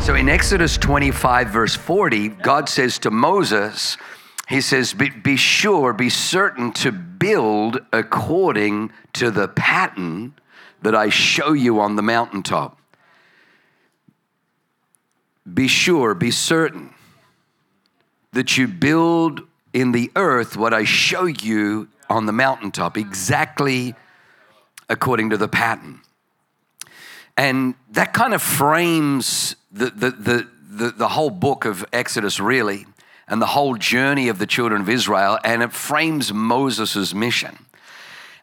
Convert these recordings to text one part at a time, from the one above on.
So in Exodus 25, verse 40, God says to Moses, He says, Be, be sure, be certain to build according to the pattern that I show you on the mountaintop. Be sure, be certain that you build in the earth what I show you on the mountaintop, exactly according to the pattern. And that kind of frames the, the, the, the, the whole book of Exodus, really, and the whole journey of the children of Israel, and it frames Moses' mission.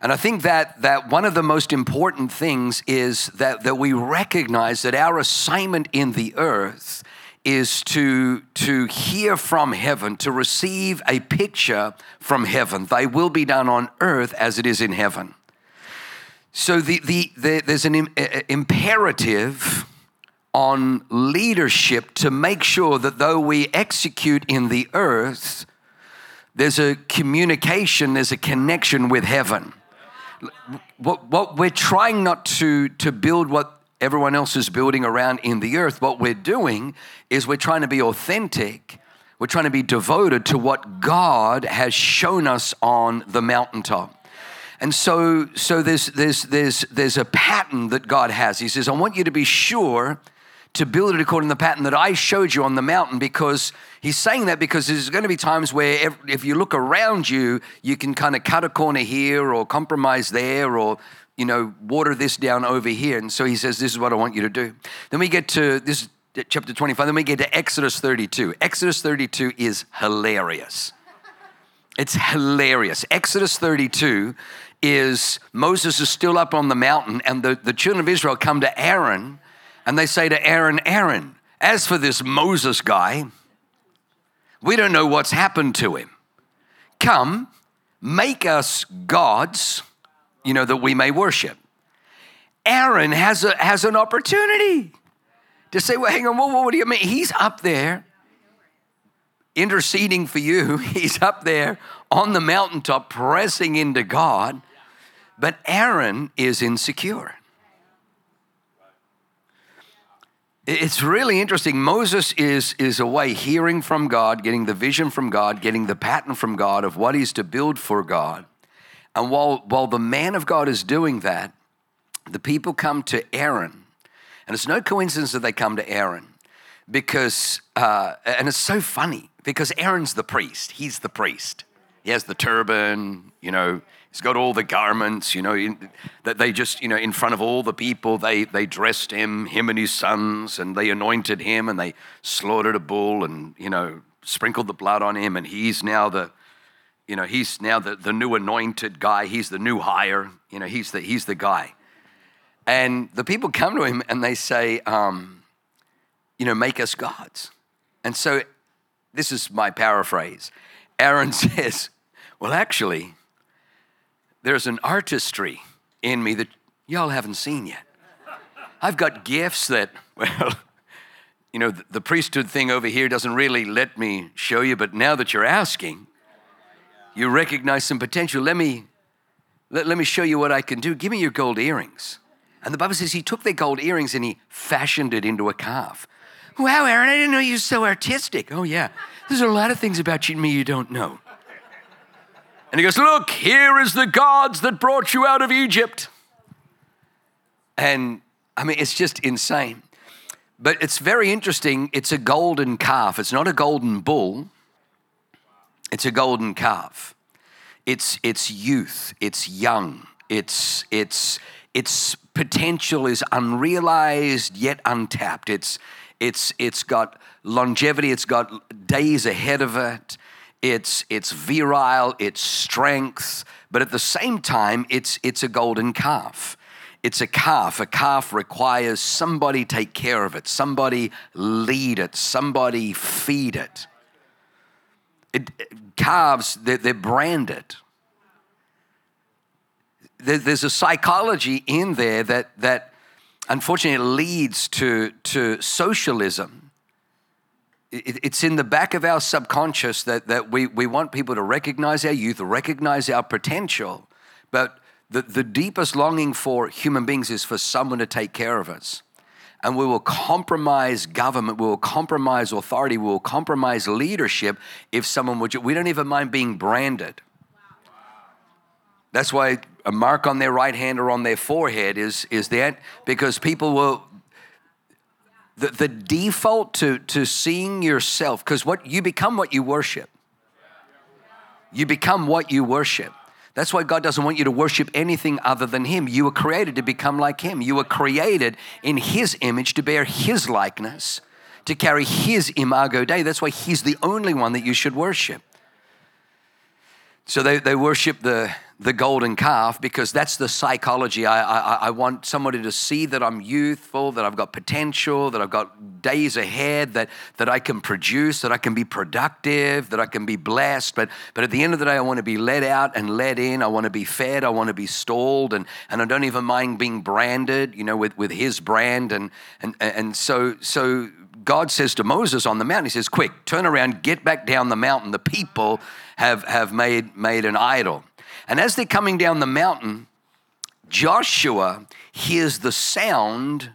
And I think that, that one of the most important things is that, that we recognize that our assignment in the earth is to, to hear from heaven, to receive a picture from heaven. Thy will be done on earth as it is in heaven. So the, the, the there's an uh, uh, imperative on leadership to make sure that though we execute in the earth, there's a communication, there's a connection with heaven. What, what we're trying not to, to build what everyone else is building around in the earth, what we're doing is we're trying to be authentic. We're trying to be devoted to what God has shown us on the mountaintop. And so, so there's, there's, there's, there's a pattern that God has. He says, I want you to be sure to build it according to the pattern that I showed you on the mountain because he's saying that because there's going to be times where if you look around you, you can kind of cut a corner here or compromise there or, you know, water this down over here. And so he says, This is what I want you to do. Then we get to this chapter 25, then we get to Exodus 32. Exodus 32 is hilarious. It's hilarious. Exodus 32 is Moses is still up on the mountain, and the, the children of Israel come to Aaron and they say to Aaron, Aaron, as for this Moses guy, we don't know what's happened to him. Come, make us gods, you know, that we may worship. Aaron has, a, has an opportunity to say, well, hang on, what, what do you mean? He's up there interceding for you. He's up there on the mountaintop pressing into God. But Aaron is insecure. It's really interesting. Moses is, is away hearing from God, getting the vision from God, getting the pattern from God of what he's to build for God. And while, while the man of God is doing that, the people come to Aaron. And it's no coincidence that they come to Aaron because, uh, and it's so funny because Aaron's the priest. He's the priest. He has the turban, you know, He's got all the garments, you know, that they just, you know, in front of all the people, they, they dressed him, him and his sons, and they anointed him and they slaughtered a bull and, you know, sprinkled the blood on him. And he's now the, you know, he's now the, the new anointed guy. He's the new hire. You know, he's the, he's the guy. And the people come to him and they say, um, you know, make us gods. And so this is my paraphrase. Aaron says, well, actually, there's an artistry in me that y'all haven't seen yet. I've got gifts that, well, you know, the, the priesthood thing over here doesn't really let me show you, but now that you're asking, you recognize some potential. Let me, let, let me show you what I can do. Give me your gold earrings. And the Bible says he took their gold earrings and he fashioned it into a calf. Wow, Aaron, I didn't know you were so artistic. Oh, yeah. There's a lot of things about you and me you don't know. And he goes, Look, here is the gods that brought you out of Egypt. And I mean, it's just insane. But it's very interesting. It's a golden calf. It's not a golden bull, it's a golden calf. It's, it's youth, it's young, it's, it's, its potential is unrealized yet untapped. It's, it's, it's got longevity, it's got days ahead of it it's it's virile, it's strength, but at the same time, it's it's a golden calf. It's a calf. A calf requires somebody take care of it, somebody lead it, somebody feed it. it, calves, they're, they're branded. There's a psychology in there that, that unfortunately leads to, to socialism. It, it's in the back of our subconscious that, that we, we want people to recognize our youth, recognize our potential, but the, the deepest longing for human beings is for someone to take care of us and we will compromise government, we will compromise authority, we will compromise leadership if someone would. We don't even mind being branded. That's why a mark on their right hand or on their forehead is, is that because people will. The, the default to, to seeing yourself, because what you become what you worship. You become what you worship. That's why God doesn't want you to worship anything other than Him. You were created to become like Him. You were created in His image to bear His likeness, to carry His imago Dei. That's why He's the only one that you should worship. So they, they worship the, the golden calf because that's the psychology. I, I, I want somebody to see that I'm youthful, that I've got potential, that I've got days ahead, that, that I can produce, that I can be productive, that I can be blessed. But, but at the end of the day, I want to be let out and let in. I want to be fed. I want to be stalled. And, and I don't even mind being branded, you know, with, with his brand. And, and, and so, so God says to Moses on the mountain, He says, Quick, turn around, get back down the mountain. The people have, have made, made an idol. And as they're coming down the mountain, Joshua hears the sound,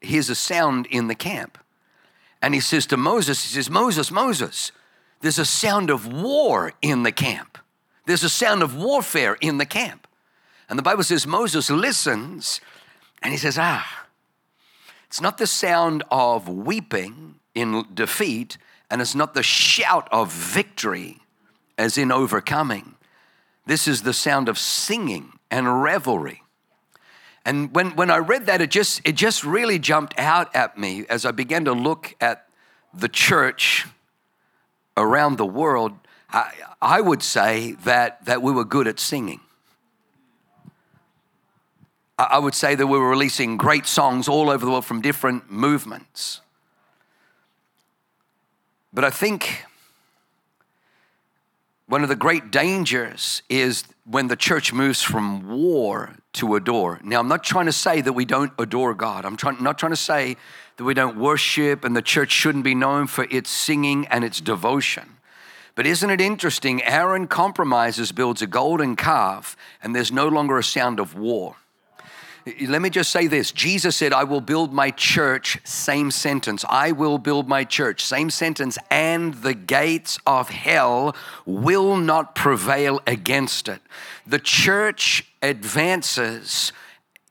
hears a sound in the camp. And he says to Moses, he says, Moses, Moses, there's a sound of war in the camp. There's a sound of warfare in the camp. And the Bible says Moses listens and he says, Ah, it's not the sound of weeping in defeat, and it's not the shout of victory as in overcoming. This is the sound of singing and revelry. And when, when I read that, it just, it just really jumped out at me as I began to look at the church around the world. I, I would say that, that we were good at singing. I would say that we were releasing great songs all over the world from different movements. But I think one of the great dangers is when the church moves from war to adore. Now, I'm not trying to say that we don't adore God. I'm not trying to say that we don't worship and the church shouldn't be known for its singing and its devotion. But isn't it interesting? Aaron compromises, builds a golden calf, and there's no longer a sound of war. Let me just say this Jesus said, I will build my church, same sentence. I will build my church, same sentence, and the gates of hell will not prevail against it. The church advances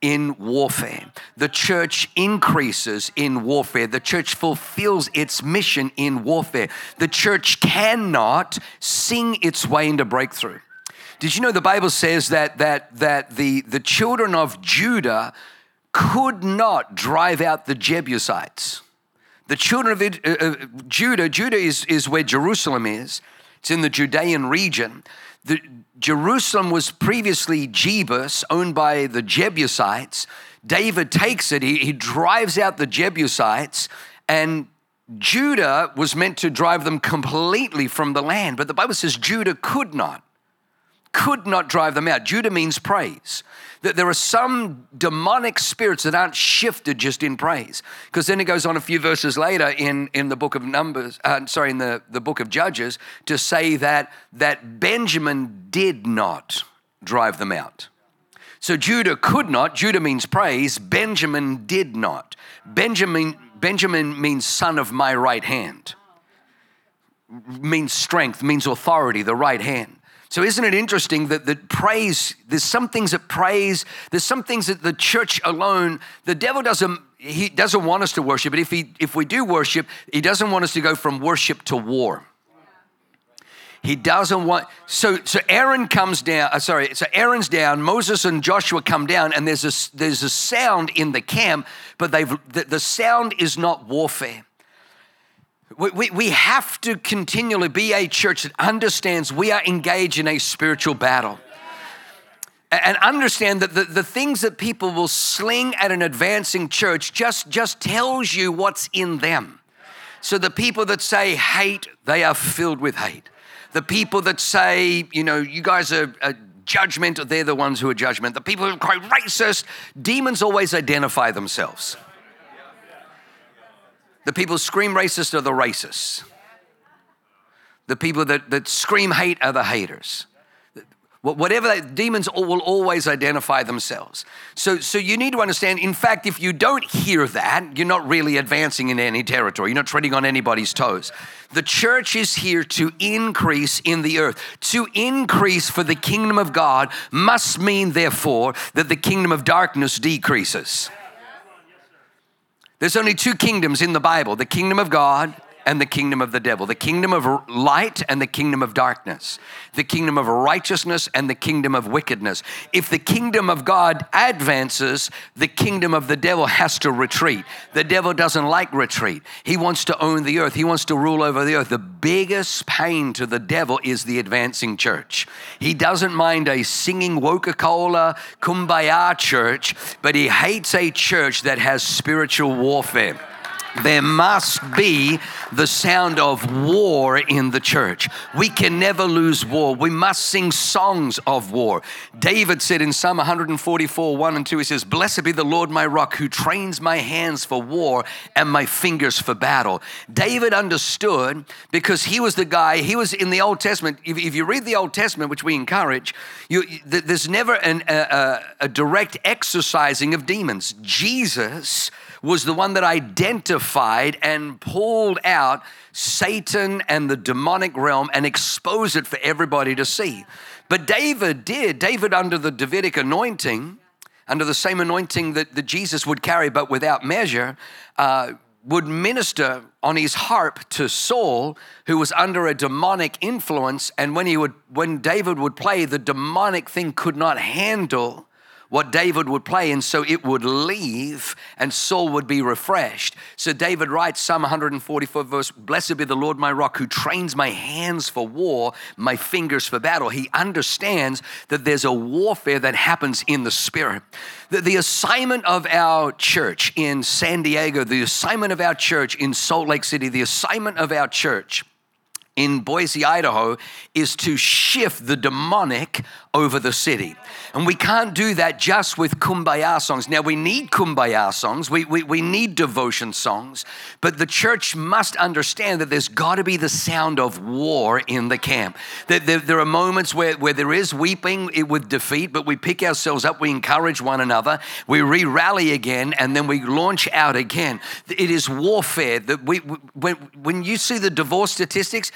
in warfare. The church increases in warfare. The church fulfills its mission in warfare. The church cannot sing its way into breakthrough. Did you know the Bible says that, that, that the, the children of Judah could not drive out the Jebusites? The children of uh, uh, Judah, Judah is, is where Jerusalem is. It's in the Judean region. The, Jerusalem was previously Jebus, owned by the Jebusites. David takes it, he, he drives out the Jebusites, and Judah was meant to drive them completely from the land. But the Bible says Judah could not could not drive them out. Judah means praise. That there are some demonic spirits that aren't shifted just in praise. Because then it goes on a few verses later in, in the book of Numbers, uh, sorry, in the, the book of Judges, to say that, that Benjamin did not drive them out. So Judah could not, Judah means praise, Benjamin did not. Benjamin, Benjamin means son of my right hand, means strength, means authority, the right hand. So, isn't it interesting that, that praise, there's some things that praise, there's some things that the church alone, the devil doesn't, he doesn't want us to worship, but if, he, if we do worship, he doesn't want us to go from worship to war. He doesn't want, so, so Aaron comes down, uh, sorry, so Aaron's down, Moses and Joshua come down, and there's a, there's a sound in the camp, but they've, the, the sound is not warfare. We, we, we have to continually be a church that understands we are engaged in a spiritual battle and understand that the, the things that people will sling at an advancing church just, just tells you what's in them. So the people that say hate, they are filled with hate. The people that say, you know, you guys are, are judgmental, they're the ones who are judgmental. The people who cry racist, demons always identify themselves. The people who scream racist are the racists. The people that, that scream hate are the haters. Whatever demons will always identify themselves. So, so you need to understand, in fact, if you don't hear that, you're not really advancing in any territory. You're not treading on anybody's toes. The church is here to increase in the earth. To increase for the kingdom of God must mean, therefore, that the kingdom of darkness decreases. There's only two kingdoms in the Bible the kingdom of God and the kingdom of the devil, the kingdom of light and the kingdom of darkness, the kingdom of righteousness and the kingdom of wickedness. If the kingdom of God advances, the kingdom of the devil has to retreat. The devil doesn't like retreat. He wants to own the earth, he wants to rule over the earth. The biggest pain to the devil is the advancing church. He doesn't mind a singing Coca Cola kumbaya church, but he hates a church that has spiritual warfare there must be the sound of war in the church. We can never lose war. We must sing songs of war. David said in Psalm 144, 1 and 2, he says, Blessed be the Lord my rock who trains my hands for war and my fingers for battle. David understood because he was the guy, he was in the Old Testament. If, if you read the Old Testament, which we encourage, you, there's never an, a, a direct exorcising of demons. Jesus was the one that identified and pulled out Satan and the demonic realm and exposed it for everybody to see. But David did. David, under the Davidic anointing, under the same anointing that, that Jesus would carry, but without measure, uh, would minister on his harp to Saul, who was under a demonic influence. And when he would, when David would play, the demonic thing could not handle what David would play, and so it would leave, and Saul would be refreshed. So David writes Psalm 144, verse Blessed be the Lord my rock, who trains my hands for war, my fingers for battle. He understands that there's a warfare that happens in the spirit. The, the assignment of our church in San Diego, the assignment of our church in Salt Lake City, the assignment of our church in Boise, Idaho, is to shift the demonic over the city. And we can't do that just with kumbaya songs. Now, we need kumbaya songs, we, we, we need devotion songs, but the church must understand that there's got to be the sound of war in the camp. That there, there, are moments where, where there is weeping with defeat, but we pick ourselves up, we encourage one another, we re rally again, and then we launch out again. It is warfare that we, when, when you see the divorce statistics,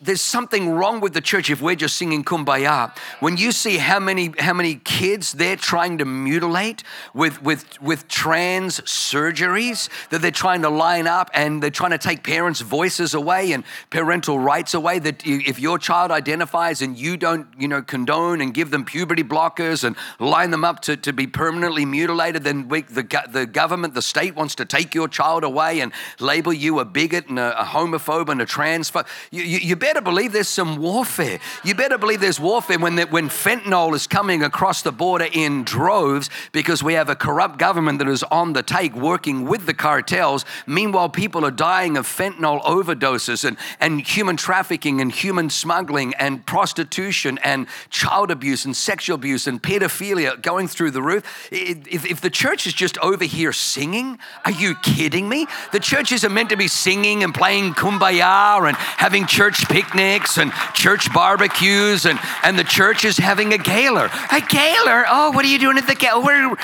there's something wrong with the church if we're just singing kumbaya. When you see how many how many kids they're trying to mutilate with with with trans surgeries that they're trying to line up and they're trying to take parents' voices away and parental rights away. That if your child identifies and you don't you know condone and give them puberty blockers and line them up to, to be permanently mutilated, then we, the the government, the state wants to take your child away and label you a bigot and a, a homophobe and a transphobe. You, you, you better believe there's some warfare. You better believe there's warfare when, the, when fentanyl is coming across the border in droves because we have a corrupt government that is on the take working with the cartels. Meanwhile, people are dying of fentanyl overdoses and, and human trafficking and human smuggling and prostitution and child abuse and sexual abuse and pedophilia going through the roof. If, if the church is just over here singing, are you kidding me? The church isn't meant to be singing and playing kumbaya and having church picnics and church barbecues, and, and the church is having a galer. A galer? Oh, what are you doing at the galer?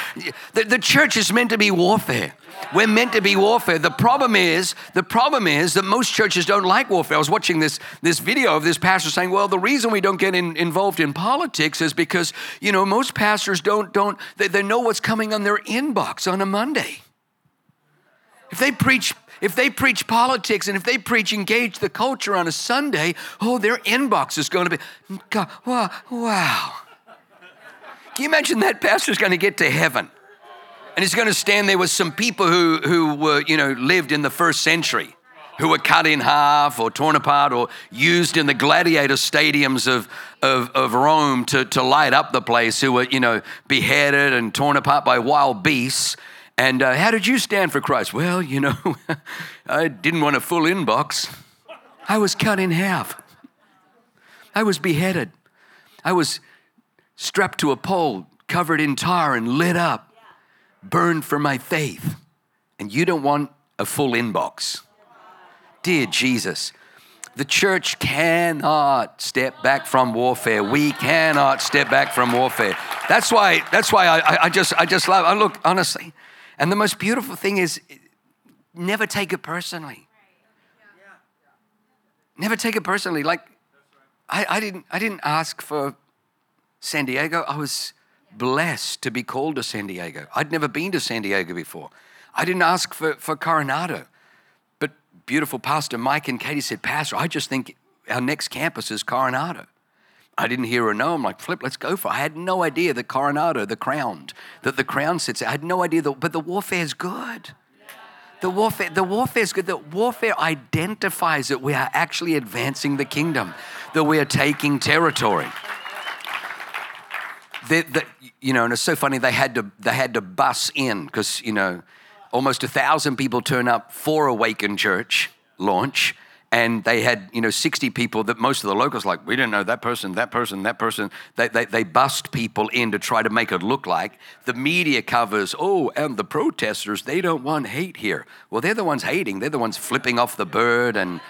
The, the church is meant to be warfare. We're meant to be warfare. The problem is, the problem is that most churches don't like warfare. I was watching this, this video of this pastor saying, well, the reason we don't get in, involved in politics is because, you know, most pastors don't, don't they, they know what's coming on their inbox on a Monday. If they preach if they preach politics and if they preach engage the culture on a Sunday, oh, their inbox is going to be, wow, wow. Can you imagine that pastor's going to get to heaven? And he's going to stand there with some people who, who were, you know, lived in the first century, who were cut in half or torn apart or used in the gladiator stadiums of, of, of Rome to, to light up the place, who were, you know, beheaded and torn apart by wild beasts. And uh, how did you stand for Christ? Well, you know, I didn't want a full inbox. I was cut in half. I was beheaded. I was strapped to a pole, covered in tar and lit up, burned for my faith. And you don't want a full inbox. Dear Jesus, the church cannot step back from warfare. We cannot step back from warfare. That's why, that's why I, I just, I just love, I look, honestly. And the most beautiful thing is never take it personally. Never take it personally. Like, I, I, didn't, I didn't ask for San Diego. I was blessed to be called to San Diego. I'd never been to San Diego before. I didn't ask for, for Coronado. But beautiful Pastor Mike and Katie said, Pastor, I just think our next campus is Coronado. I didn't hear or no. I'm like, flip, let's go for it. I had no idea the Coronado, the crowned, that the crown sits. I had no idea, that, but the warfare is good. The warfare, the warfare is good. The warfare identifies that we are actually advancing the kingdom, that we are taking territory. The, the, you know, and it's so funny. They had to they had to bus in because you know, almost a thousand people turn up for Awaken Church launch, and they had you know 60 people that most of the locals like we didn't know that person that person that person. They, they, they bust people in to try to make it look like the media covers oh and the protesters they don't want hate here. Well they're the ones hating. They're the ones flipping off the bird and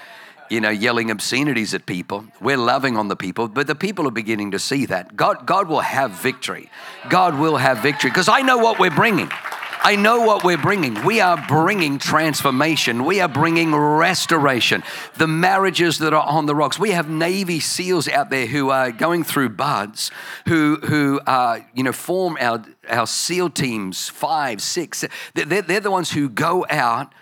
you know yelling obscenities at people. We're loving on the people but the people are beginning to see that. God god will have victory. God will have victory because i know what we're bringing I know what we're bringing. We are bringing transformation. We are bringing restoration. The marriages that are on the rocks. We have Navy SEALs out there who are going through BUD/S, who who uh, you know form our our SEAL teams five, six. They're, they're the ones who go out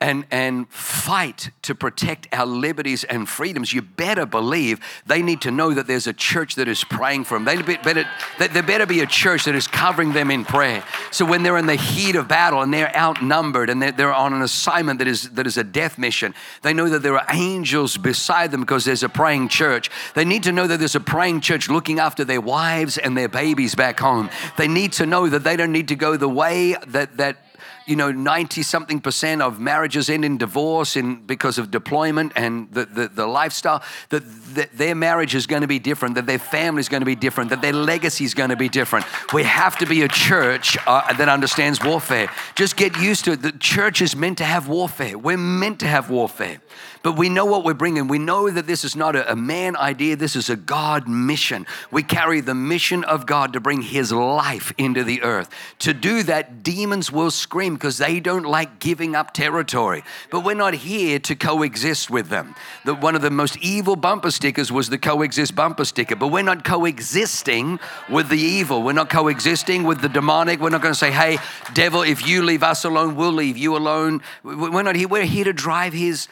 and, and fight to protect our liberties and freedoms, you better believe they need to know that there's a church that is praying for them. They better, there better be a church that is covering them in prayer. So when they're in the heat of battle and they're outnumbered and they're, they're on an assignment that is, that is a death mission, they know that there are angels beside them because there's a praying church. They need to know that there's a praying church looking after their wives and their babies back home. They need to know that they don't need to go the way that, that you know, 90 something percent of marriages end in divorce in, because of deployment and the, the, the lifestyle, that, that their marriage is going to be different, that their family is going to be different, that their legacy is going to be different. We have to be a church uh, that understands warfare. Just get used to it. The church is meant to have warfare. We're meant to have warfare. But we know what we're bringing. We know that this is not a, a man idea, this is a God mission. We carry the mission of God to bring His life into the earth. To do that, demons will scream because they don't like giving up territory. But we're not here to coexist with them. The, one of the most evil bumper stickers was the coexist bumper sticker, but we're not coexisting with the evil. We're not coexisting with the demonic. We're not going to say, hey, devil, if you leave us alone, we'll leave you alone. We're not here. We're here to drive His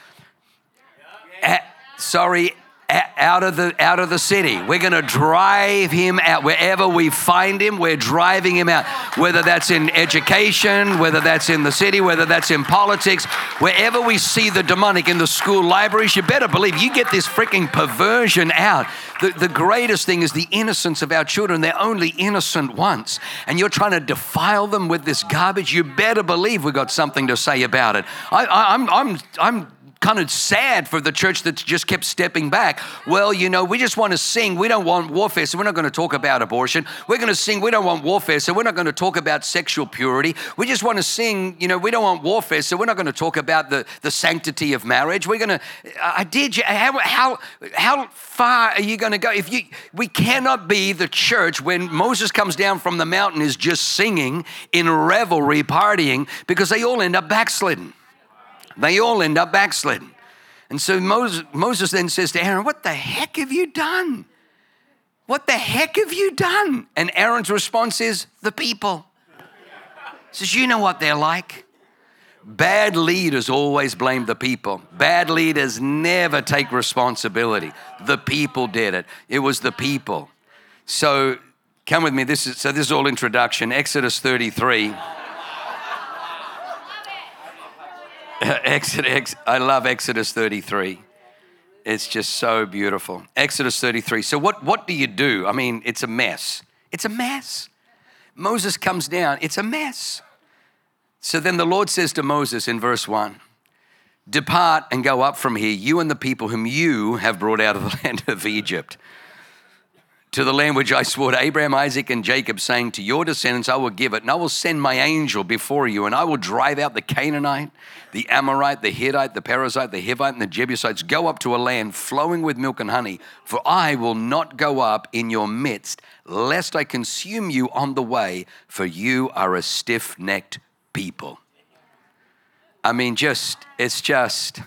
sorry, out of the out of the city. We're going to drive him out wherever we find him. We're driving him out. Whether that's in education, whether that's in the city, whether that's in politics, wherever we see the demonic in the school libraries, you better believe you get this freaking perversion out. The, the greatest thing is the innocence of our children. They're only innocent once, and you're trying to defile them with this garbage. You better believe we got something to say about it. I, I, I'm I'm I'm kind of sad for the church that just kept stepping back. Well, you know, we just want to sing. We don't want warfare, so we're not going to talk about abortion. We're going to sing. We don't want warfare, so we're not going to talk about sexual purity. We just want to sing. You know, we don't want warfare, so we're not going to talk about the, the sanctity of marriage. We're going to. I did. How how how far are you going to go? If you, we cannot be the church when Moses comes down from the mountain is just singing in revelry, partying, because they all end up backslidden. They all end up backsliding. And so Moses, Moses then says to Aaron, What the heck have you done? What the heck have you done? And Aaron's response is, The people. He says, You know what they're like. Bad leaders always blame the people. Bad leaders never take responsibility. The people did it. It was the people. So come with me. This is so this is all introduction. Exodus 33. Exodus, I love Exodus 33. It's just so beautiful. Exodus 33. So, what, what do you do? I mean, it's a mess. It's a mess. Moses comes down, it's a mess. So then the Lord says to Moses in verse 1 Depart and go up from here, you and the people whom you have brought out of the land of Egypt to the land which I swore to Abraham, Isaac, and Jacob, saying, To your descendants I will give it, and I will send my angel before you, and I will drive out the Canaanite, the Amorite, the Hittite, the Perizzite, the Hivite, and the Jebusites. Go up to a land flowing with milk and honey, for I will not go up in your midst, lest I consume you on the way, for you are a stiff necked people. I mean, just, it's just,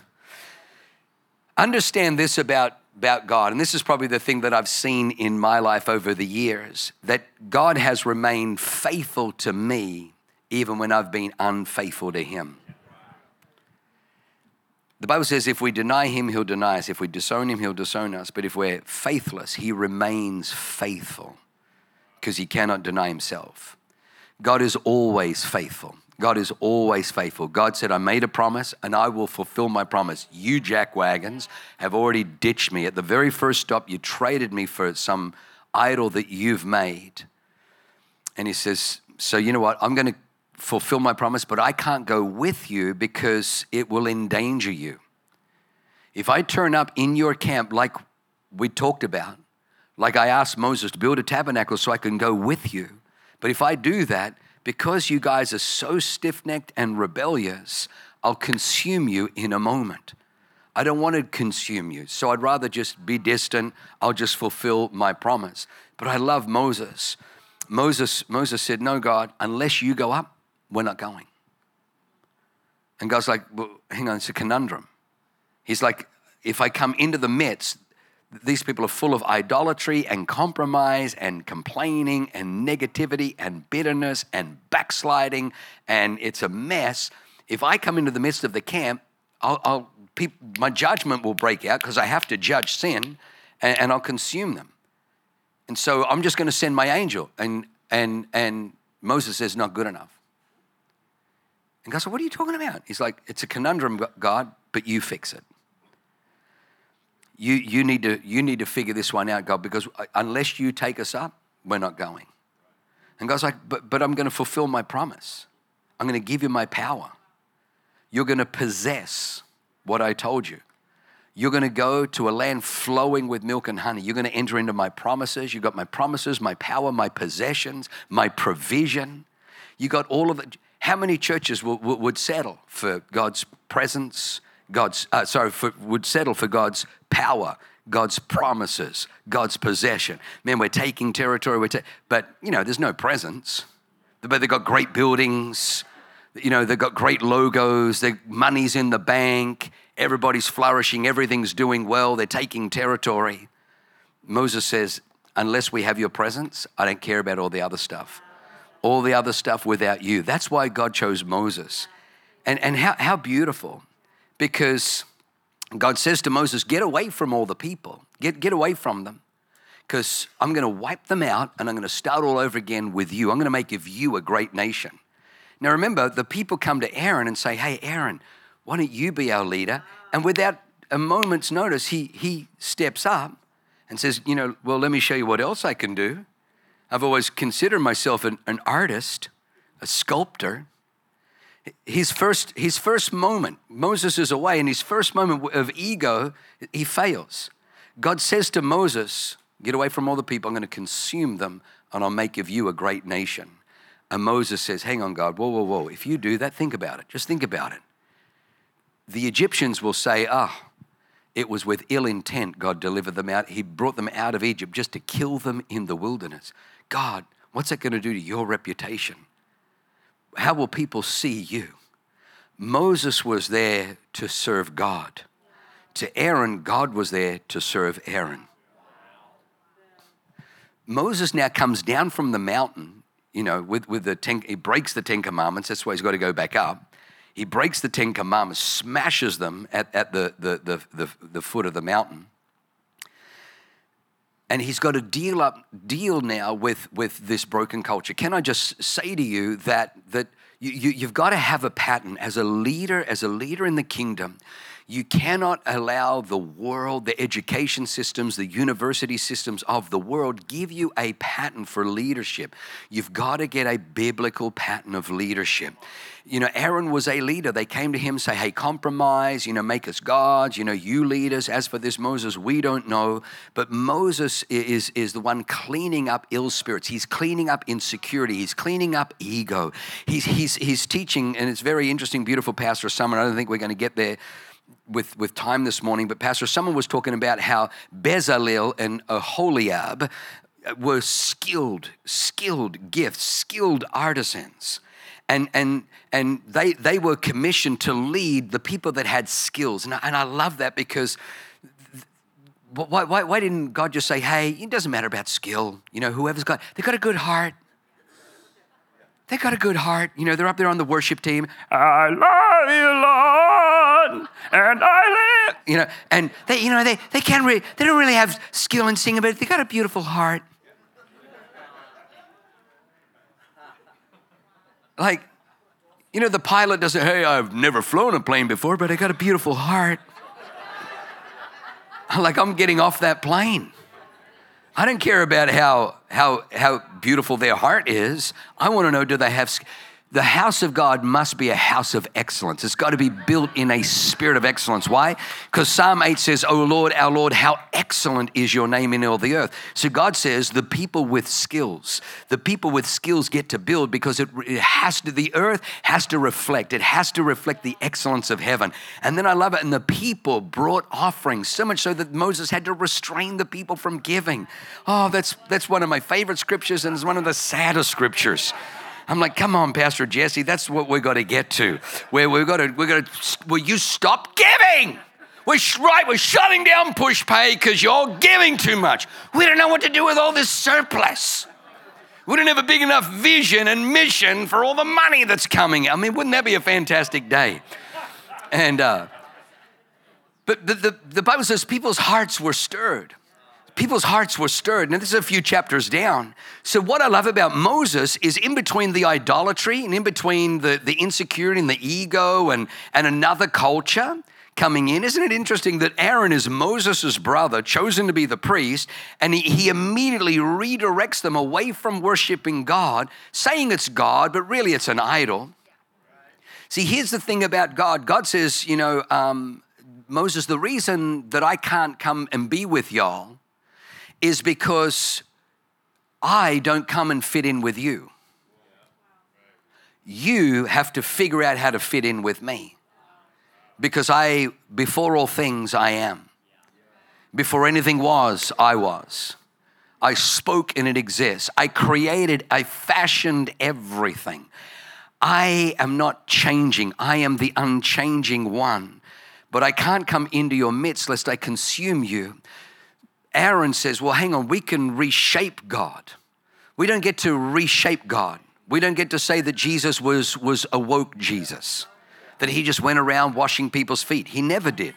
understand this about about God, and this is probably the thing that I've seen in my life over the years, that God has remained faithful to me even when I've been unfaithful to Him. The Bible says if we deny Him, He'll deny us. If we disown Him, He'll disown us. But if we're faithless, He remains faithful because He cannot deny Himself. God is always faithful. God is always faithful. God said, I made a promise and I will fulfill my promise. You, jack wagons, have already ditched me. At the very first stop, you traded me for some idol that you've made. And he says, So, you know what? I'm going to fulfill my promise, but I can't go with you because it will endanger you. If I turn up in your camp, like we talked about, like I asked Moses to build a tabernacle so I can go with you, but if I do that, because you guys are so stiff necked and rebellious, I'll consume you in a moment. I don't want to consume you, so I'd rather just be distant. I'll just fulfill my promise. But I love Moses. Moses, Moses said, No, God, unless you go up, we're not going. And God's like, well, hang on, it's a conundrum. He's like, if I come into the midst, these people are full of idolatry and compromise and complaining and negativity and bitterness and backsliding, and it's a mess. If I come into the midst of the camp, I'll, I'll my judgment will break out because I have to judge sin, and, and I'll consume them. And so I'm just going to send my angel, and and and Moses says, not good enough. And God said, What are you talking about? He's like, It's a conundrum, God, but you fix it you, you, need to, you need to figure this one out, God, because uh, unless you take us up, we're not going. And God's like, but, but I'm going to fulfill my promise. I'm going to give you my power. You're going to possess what I told you. You're going to go to a land flowing with milk and honey. You're going to enter into my promises. You've got my promises, my power, my possessions, my provision. You got all of it. How many churches would, would settle for God's presence, God's, uh, sorry, for, would settle for God's power, God's promises, God's possession. Man, we're taking territory, we're ta- but you know, there's no presence. But they've got great buildings, you know, they've got great logos, their money's in the bank, everybody's flourishing, everything's doing well, they're taking territory. Moses says, unless we have your presence, I don't care about all the other stuff. All the other stuff without you. That's why God chose Moses. And, and how, how beautiful because God says to Moses, Get away from all the people, get, get away from them, because I'm going to wipe them out and I'm going to start all over again with you. I'm going to make of you a great nation. Now remember, the people come to Aaron and say, Hey, Aaron, why don't you be our leader? And without a moment's notice, he, he steps up and says, You know, well, let me show you what else I can do. I've always considered myself an, an artist, a sculptor his first, his first moment, Moses is away, and his first moment of ego, he fails. God says to Moses, Get away from all the people, I'm going to consume them, and I'll make of you a great nation. And Moses says, Hang on, God, whoa, whoa, whoa. If you do that, think about it. Just think about it. The Egyptians will say, Ah, oh, it was with ill intent God delivered them out. He brought them out of Egypt just to kill them in the wilderness. God, what's that going to do to your reputation? how will people see you? Moses was there to serve God. To Aaron, God was there to serve Aaron. Moses now comes down from the mountain, you know, with, with the ten, he breaks the Ten Commandments. That's why he's got to go back up. He breaks the Ten Commandments, smashes them at, at the, the, the, the, the foot of the mountain and he's got to deal up deal now with with this broken culture. Can i just say to you that that you, you, you've got to have a pattern. As a leader as a leader in the kingdom You cannot allow the world, the education systems, the university systems of the world give you a pattern for leadership. You've got to get a biblical pattern of leadership. You know, Aaron was a leader. They came to him, say, hey, compromise, you know, make us gods, you know, you lead us. As for this Moses, we don't know. But Moses is, is the one cleaning up ill spirits. He's cleaning up insecurity. He's cleaning up ego. He's, he's, he's teaching, and it's very interesting, beautiful Pastor Summer. I don't think we're going to get there with, with time this morning, but Pastor Summer was talking about how Bezalel and Aholiab uh, were skilled, skilled gifts, skilled artisans and and and they they were commissioned to lead the people that had skills and I, and I love that because why, why, why didn't God just say, hey, it doesn't matter about skill. You know, whoever's got, they've got a good heart. They've got a good heart. You know, they're up there on the worship team. I love you, Lord, and I live. You know, and they, you know, they, they can't really, they don't really have skill in singing, but they got a beautiful heart. Like, you know, the pilot doesn't, hey, I've never flown a plane before, but I got a beautiful heart. like, I'm getting off that plane. I don't care about how, how, how beautiful their heart is. I want to know do they have the house of God must be a house of excellence. It's got to be built in a spirit of excellence. Why? Because Psalm 8 says, Oh Lord, our Lord, how excellent is your name in all the earth. So God says, the people with skills, the people with skills get to build because it, it has to, the earth has to reflect, it has to reflect the excellence of heaven. And then I love it. And the people brought offerings, so much so that Moses had to restrain the people from giving. Oh, that's, that's one of my favorite scriptures and it's one of the saddest scriptures. I'm like, come on, Pastor Jesse, that's what we've got to get to. Where we've got to, we've got to, will you stop giving? We're right, we're shutting down Pushpay because you're giving too much. We don't know what to do with all this surplus. We don't have a big enough vision and mission for all the money that's coming. I mean, wouldn't that be a fantastic day? And, uh, but the, the, the Bible says people's hearts were stirred people's hearts were stirred. Now, this is a few chapters down. So, what I love about Moses is in between the idolatry and in between the, the insecurity and the ego and, and another culture coming in. Isn't it interesting that Aaron is Moses' brother, chosen to be the priest, and he, he immediately redirects them away from worshiping God, saying it's God, but really it's an idol. See, here's the thing about God God says, you know, um, Moses, the reason that I can't come and be with y'all is because I don't come and fit in with you. You have to figure out how to fit in with me. Because I, before all things, I am. Before anything was, I was. I spoke and it exists. I created, I fashioned everything. I am not changing. I am the unchanging one. But I can't come into your midst lest I consume you. Aaron says, Well, hang on, we can reshape God. We don't get to reshape God. We don't get to say that Jesus was, was a woke Jesus, that he just went around washing people's feet. He never did.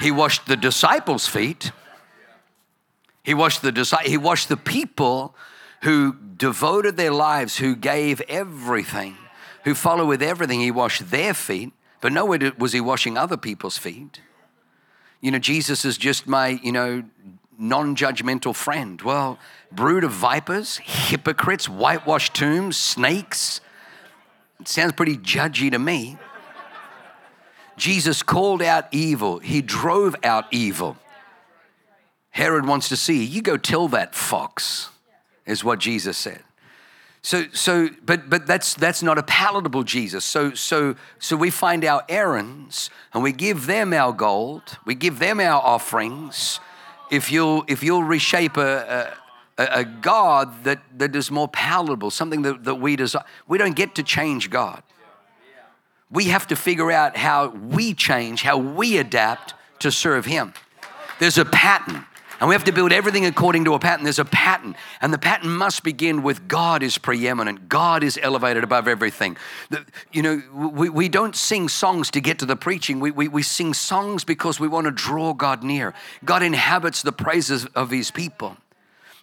He washed the disciples' feet. He washed the he washed the people who devoted their lives, who gave everything, who followed with everything. He washed their feet, but nowhere was he washing other people's feet you know, Jesus is just my, you know, non judgmental friend. Well, brood of vipers, hypocrites, whitewashed tombs, snakes. It sounds pretty judgy to me. Jesus called out evil, he drove out evil. Herod wants to see, you go tell that fox, is what Jesus said. So, so, but, but that's, that's not a palatable Jesus. So, so, so we find our Aarons and we give them our gold, we give them our offerings. If you'll, if you'll reshape a, a, a God that, that is more palatable, something that, that we desire, we don't get to change God. We have to figure out how we change, how we adapt to serve Him. There's a pattern. And we have to build everything according to a pattern. There's a pattern. And the pattern must begin with God is preeminent. God is elevated above everything. You know, we, we don't sing songs to get to the preaching. We, we, we sing songs because we want to draw God near. God inhabits the praises of his people.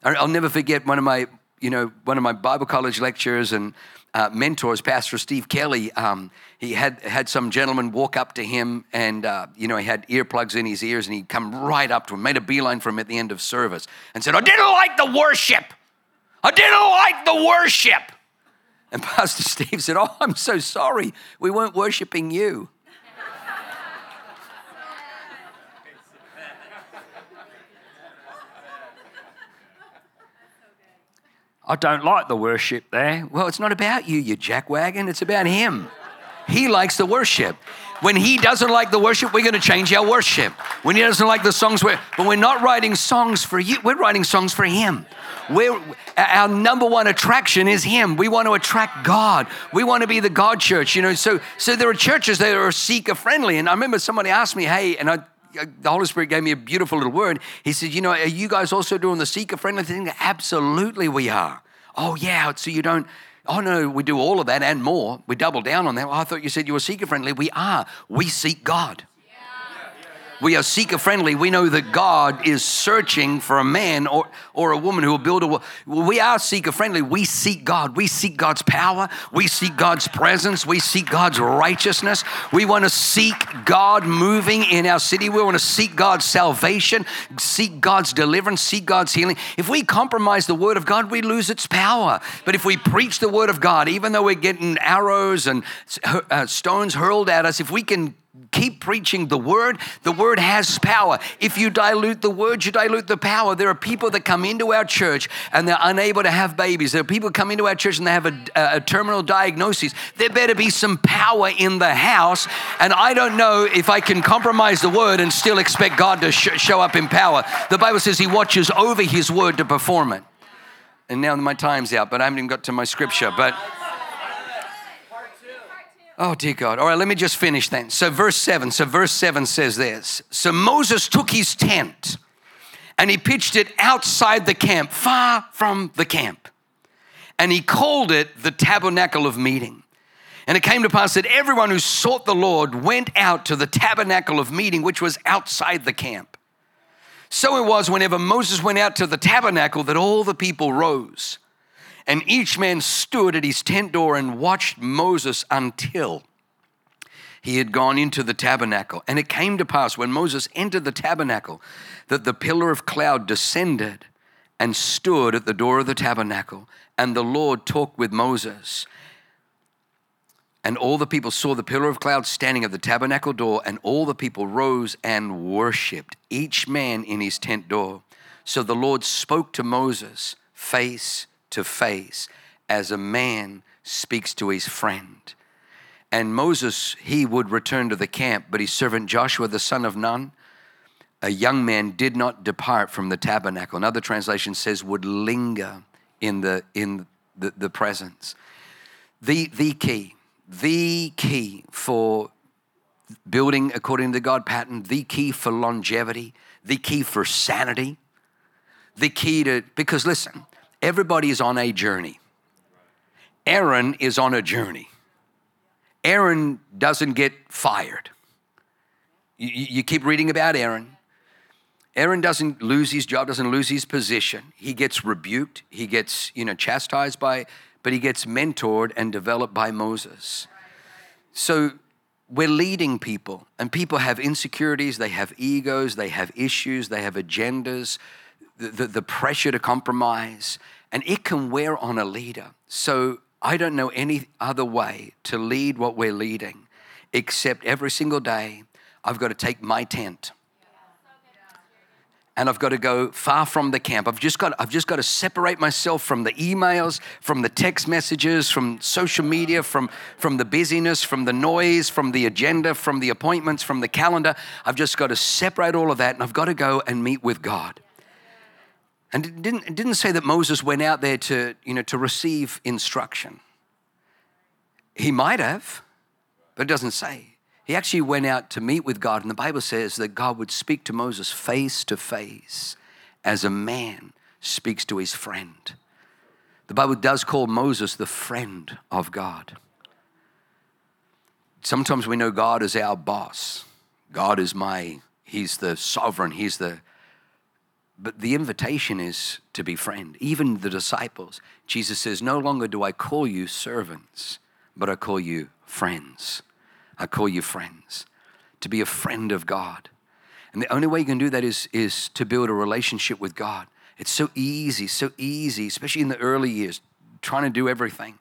I'll never forget one of my, you know, one of my Bible college lectures and uh, mentors, Pastor Steve Kelly, um, he had had some gentleman walk up to him, and uh, you know he had earplugs in his ears, and he'd come right up to him, made a beeline for him at the end of service, and said, "I didn't like the worship. I didn't like the worship." And Pastor Steve said, "Oh, I'm so sorry. We weren't worshiping you." I don't like the worship there. Well, it's not about you, you jackwagon. It's about him. He likes the worship. When he doesn't like the worship, we're going to change our worship. When he doesn't like the songs, we're, but we're not writing songs for you. We're writing songs for him. We're, our number one attraction is him. We want to attract God. We want to be the God church, you know. So, so there are churches that are seeker friendly. And I remember somebody asked me, hey, and I, Uh, the Holy Spirit gave me a beautiful little word. He said, You know, are you guys also doing the seeker friendly thing? Absolutely, we are. Oh, yeah. So you don't, oh, no, we do all of that and more. We double down on that. Well, I thought you said you were seeker friendly. We are. We seek God. We are seeker friendly. We know that God is searching for a man or, or a woman who will build a wall. We are seeker friendly. We seek God. We seek God's power. We seek God's presence. We seek God's righteousness. We want to seek God moving in our city. We want to seek God's salvation, seek God's deliverance, seek God's healing. If we compromise the word of God, we lose its power. But if we preach the word of God, even though we're getting arrows and uh, stones hurled at us, if we can keep preaching the word. The word has power. If you dilute the word, you dilute the power. There are people that come into our church and they're unable to have babies. There are people come into our church and they have a, a terminal diagnosis. There better be some power in the house. And I don't know if I can compromise the word and still expect God to sh- show up in power. The Bible says He watches over His word to perform it. And now my time's out, but I haven't even got to my scripture. But Oh, dear God. All right, let me just finish then. So, verse 7. So, verse 7 says this So, Moses took his tent and he pitched it outside the camp, far from the camp. And he called it the tabernacle of meeting. And it came to pass that everyone who sought the Lord went out to the tabernacle of meeting, which was outside the camp. So it was whenever Moses went out to the tabernacle that all the people rose and each man stood at his tent door and watched Moses until he had gone into the tabernacle. And it came to pass when Moses entered the tabernacle that the pillar of cloud descended and stood at the door of the tabernacle. And the Lord talked with Moses. And all the people saw the pillar of cloud standing at the tabernacle door, and all the people rose and worshiped, each man in his tent door. So the Lord spoke to Moses face to face as a man speaks to his friend. And Moses, he would return to the camp, but his servant Joshua, the son of Nun, a young man, did not depart from the tabernacle. Another translation says, would linger in the, in the, the presence. The, the key, the key for building according to the God pattern, the key for longevity, the key for sanity, the key to, because listen, Everybody is on a journey. Aaron is on a journey. Aaron doesn't get fired. You, you, keep reading about Aaron. Aaron doesn't lose his job, doesn't lose his position. He gets rebuked, he gets, you know, chastised by, but he gets mentored and developed by Moses. So we're leading people, and people have insecurities, they have egos, they have issues, they have agendas, the, the, pressure to compromise, and it can wear on a leader. So I don't know any other way to lead what we're leading except every single day I've got to take my tent and I've got to go far from the camp. I've just got I've just got to separate myself from the emails, from the text messages, from social media, from from the busyness, from the noise, from the agenda, from the appointments, from the calendar. I've just got to separate all of that and I've got to go and meet with God. And it didn't, it didn't say that Moses went out there to, you know, to receive instruction. He might have, but it doesn't say. He actually went out to meet with God, and the Bible says that God would speak to Moses face to face as a man speaks to his friend. The Bible does call Moses the friend of God. Sometimes we know God is our boss. God is my, He's the sovereign, He's the But the invitation is to be friend. Even the disciples, Jesus says, No longer do I call you servants, but I call you friends. I call you friends. To be a friend of God. And the only way you can do that is, is to build a relationship with God. It's so easy, so easy, especially in the early years, trying to do everything.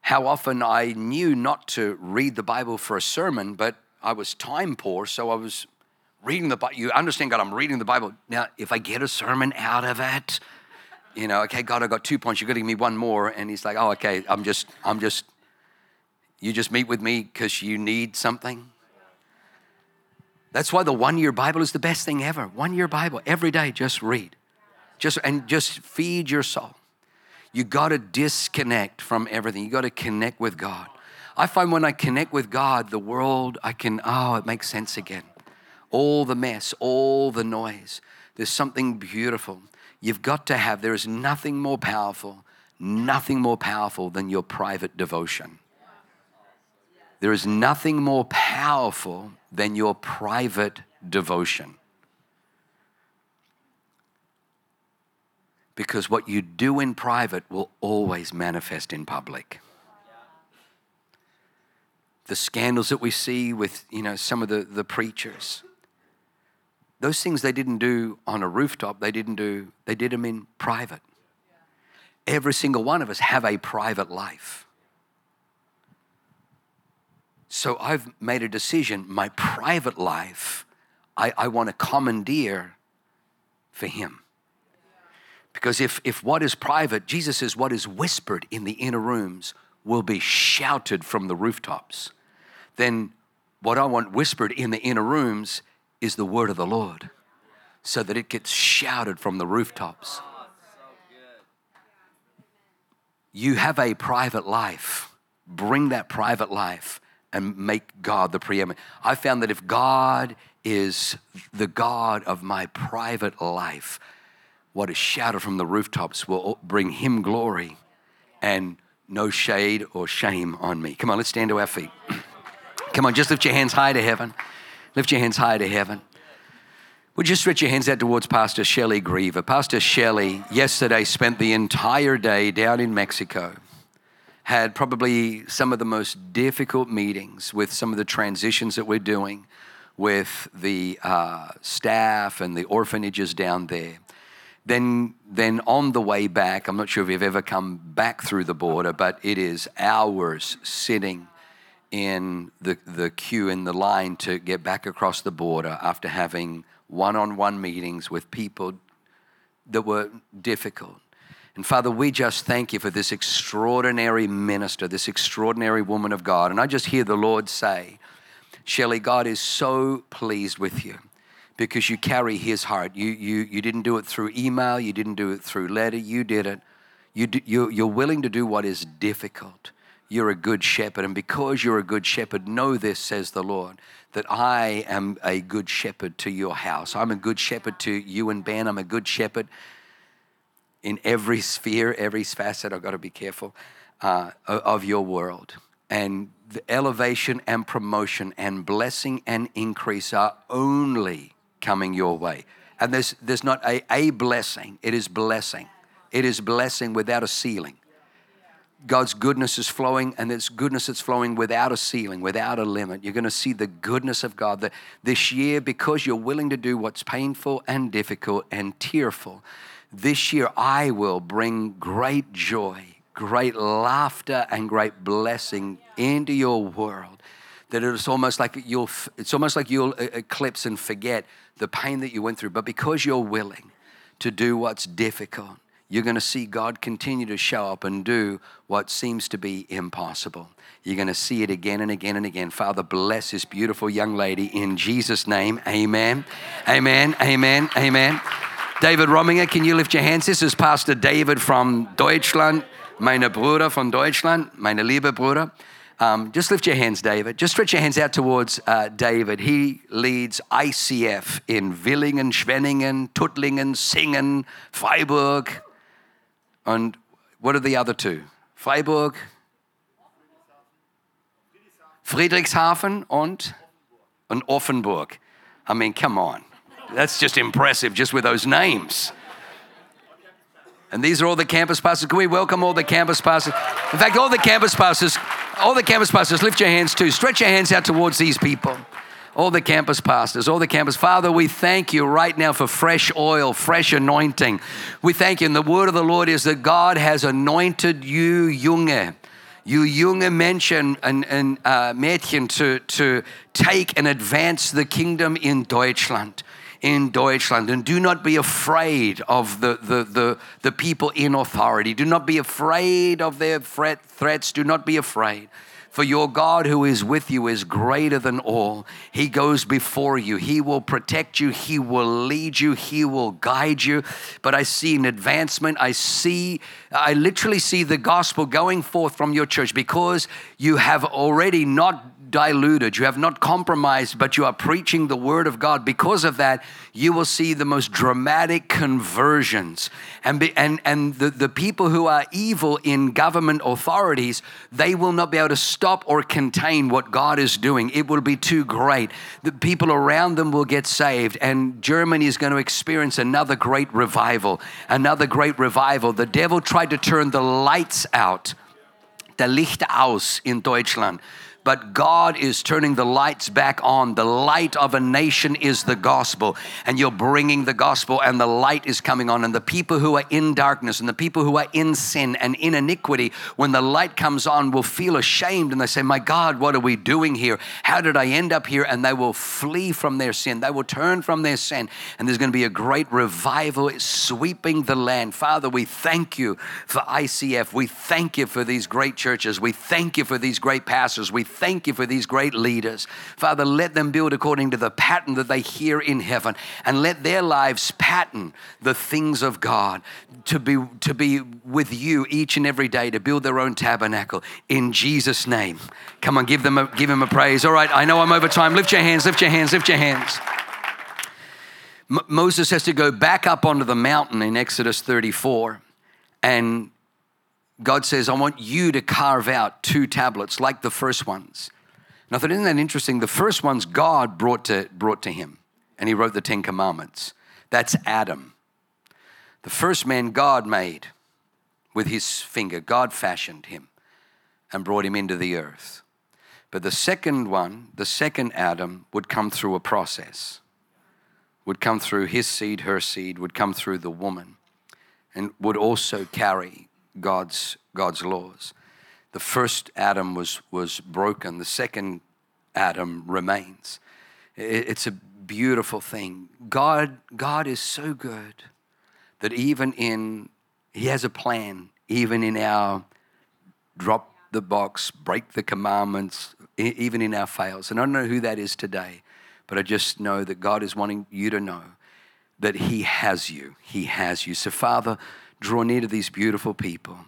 How often I knew not to read the Bible for a sermon, but I was time poor, so I was reading the Bible. You understand, God, I'm reading the Bible. Now, if I get a sermon out of it, you know, okay, God, I got two points. You're getting me one more. And he's like, oh, okay, I'm just, I'm just, you just meet with me because you need something. That's why the one year Bible is the best thing ever. One year Bible, every day, just read. Just, and just feed your soul. You got to disconnect from everything. You got to connect with God. I find when I connect with God, the world, I can, oh, it makes sense again all the mess, all the noise. There's something beautiful. You've got to have, there is nothing more powerful, nothing more powerful than your private devotion. There is nothing more powerful than your private devotion. Because what you do in private will always manifest in public the scandals that we see with you know some of the, the preachers those things they didn't do on a rooftop, they didn't do, they did them in private. Every single one of us have a private life. So I've made a decision, my private life, I, I want to commandeer for him. Because if, if what is private, Jesus says, what is whispered in the inner rooms will be shouted from the rooftops, then what I want whispered in the inner rooms is the word of the Lord so that it gets shouted from the rooftops. You have a private life. Bring that private life and make God the preeminent. I found that if God is the God of my private life, what is shouted from the rooftops will bring Him glory and no shade or shame on me. Come on, let's stand to our feet. Come on, just lift your hands high to heaven. Lift your hands high to heaven. Would you stretch your hands out towards Pastor Shelley Griever? Pastor Shelley yesterday spent the entire day down in Mexico, had probably some of the most difficult meetings with some of the transitions that we're doing with the uh, staff and the orphanages down there. Then, then on the way back, I'm not sure if you've ever come back through the border, but it is hours sitting in the, the queue in the line to get back across the border after having one on one meetings with people that were difficult. And Father, we just thank you for this extraordinary minister, this extraordinary woman of God. And I just hear the Lord say, Shelley, God is so pleased with you because you carry his heart. You, you, you didn't do it through email, you didn't do it through letter, you did it. You, do, you, you're willing to do what is difficult you're a good shepherd. And because you're a good shepherd, know this, says the Lord, that I am a good shepherd to your house. I'm a good shepherd to you and Ben. I'm a good shepherd in every sphere, every facet. I've got to be careful uh, of your world. And the elevation and promotion and blessing and increase are only coming your way. And there's, there's not a, a blessing, it is blessing. It is blessing without a ceiling. God's goodness is flowing, and it's goodness that's flowing without a ceiling, without a limit. You're going to see the goodness of God that this year, because you're willing to do what's painful and difficult and tearful. This year, I will bring great joy, great laughter, and great blessing into your world. That it's almost like you'll, it's almost like you'll uh, eclipse and forget the pain that you went through. But because you're willing to do what's difficult, you're going to see God continue to show up and do what seems to be impossible. You're going to see it again and again and again. Father, bless this beautiful young lady in Jesus' name. Amen. Amen. Amen. Amen. David Rominger, can you lift your hands? This is Pastor David from Deutschland, meine Bruder von Deutschland, meine liebe Bruder. Um, just lift your hands, David. Just stretch your hands out towards uh, David. He leads ICF in Villingen, Schwenningen, Tuttlingen, Singen, Freiburg, and what are the other two? Freiburg, Friedrichshafen and, und Offenburg. I mean, come on. That's just impressive, just with those names. And these are all the campus pastors. Can we welcome all the campus pastors? In fact, all the campus pastors, all the campus pastors, lift your hands too. Stretch your hands out towards these people. All the campus pastors, all the campus. Father, we thank you right now for fresh oil, fresh anointing. We thank you. And the word of the Lord is that God has anointed you, Junge, you junge Menschen and, and uh, Mädchen, to, to take and advance the kingdom in Deutschland in Deutschland. And do not be afraid of the, the, the, the people in authority. Do not be afraid of their threat, threats. Do not be afraid. For your God who is with you is greater than all. He goes before you. He will protect you. He will lead you. He will guide you. But I see an advancement. I see, I literally see the gospel going forth from your church because you have already not diluted, you have not compromised, but you are preaching the word of God. Because of that, you will see the most dramatic conversions. And, be, and, and the, the people who are evil in government authorities, they will not be able to stop or contain what God is doing. It will be too great. The people around them will get saved, and Germany is going to experience another great revival. Another great revival. The devil tried to turn the lights out, der Licht aus in Deutschland but God is turning the lights back on. The light of a nation is the gospel, and you're bringing the gospel, and the light is coming on. And the people who are in darkness and the people who are in sin and in iniquity, when the light comes on, will feel ashamed and they say, My God, what are we doing here? How did I end up here? And they will flee from their sin. They will turn from their sin, and there's going to be a great revival sweeping the land. Father, we thank you for ICF. We thank you for these great churches. We thank you for these great pastors. We thank you for these great leaders. Father, let them build according to the pattern that they hear in heaven and let their lives pattern the things of God to be, to be with you each and every day to build their own tabernacle in Jesus' name. Come on, give them a, give them a praise. All right, I know I'm over time. Lift your hands, lift your hands, lift your hands. Moses has to go back up onto the mountain in Exodus 34 and God says, I want you to carve out two tablets like the first ones. Thought, isn't that interesting? The first ones God brought to, brought to him, and he wrote the Ten Commandments. That's Adam. The first man God made with his finger, God fashioned him and brought him into the earth. But the second one, the second Adam, would come through a process, would come through his seed, her seed, would come through the woman, and would also carry God's, God's laws. The first Adam was, was broken, the second Adam remains. It's a beautiful thing. God, God is so good that even in, He has a plan, even in our drop the box, break the commandments, even in our fails. And I don't know who that is today, but I just know that God is wanting you to know that He has you. He has you. So, Father, Draw near to these beautiful people.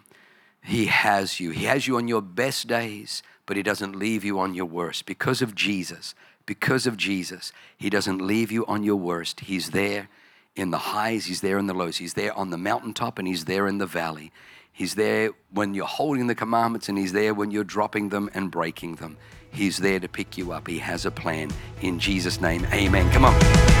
He has you. He has you on your best days, but He doesn't leave you on your worst. Because of Jesus, because of Jesus, He doesn't leave you on your worst. He's there in the highs, He's there in the lows. He's there on the mountaintop, and He's there in the valley. He's there when you're holding the commandments, and He's there when you're dropping them and breaking them. He's there to pick you up. He has a plan. In Jesus' name, amen. Come on.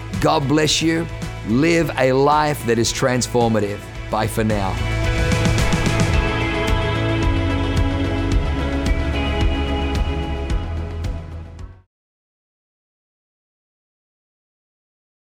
God bless you. Live a life that is transformative. Bye for now.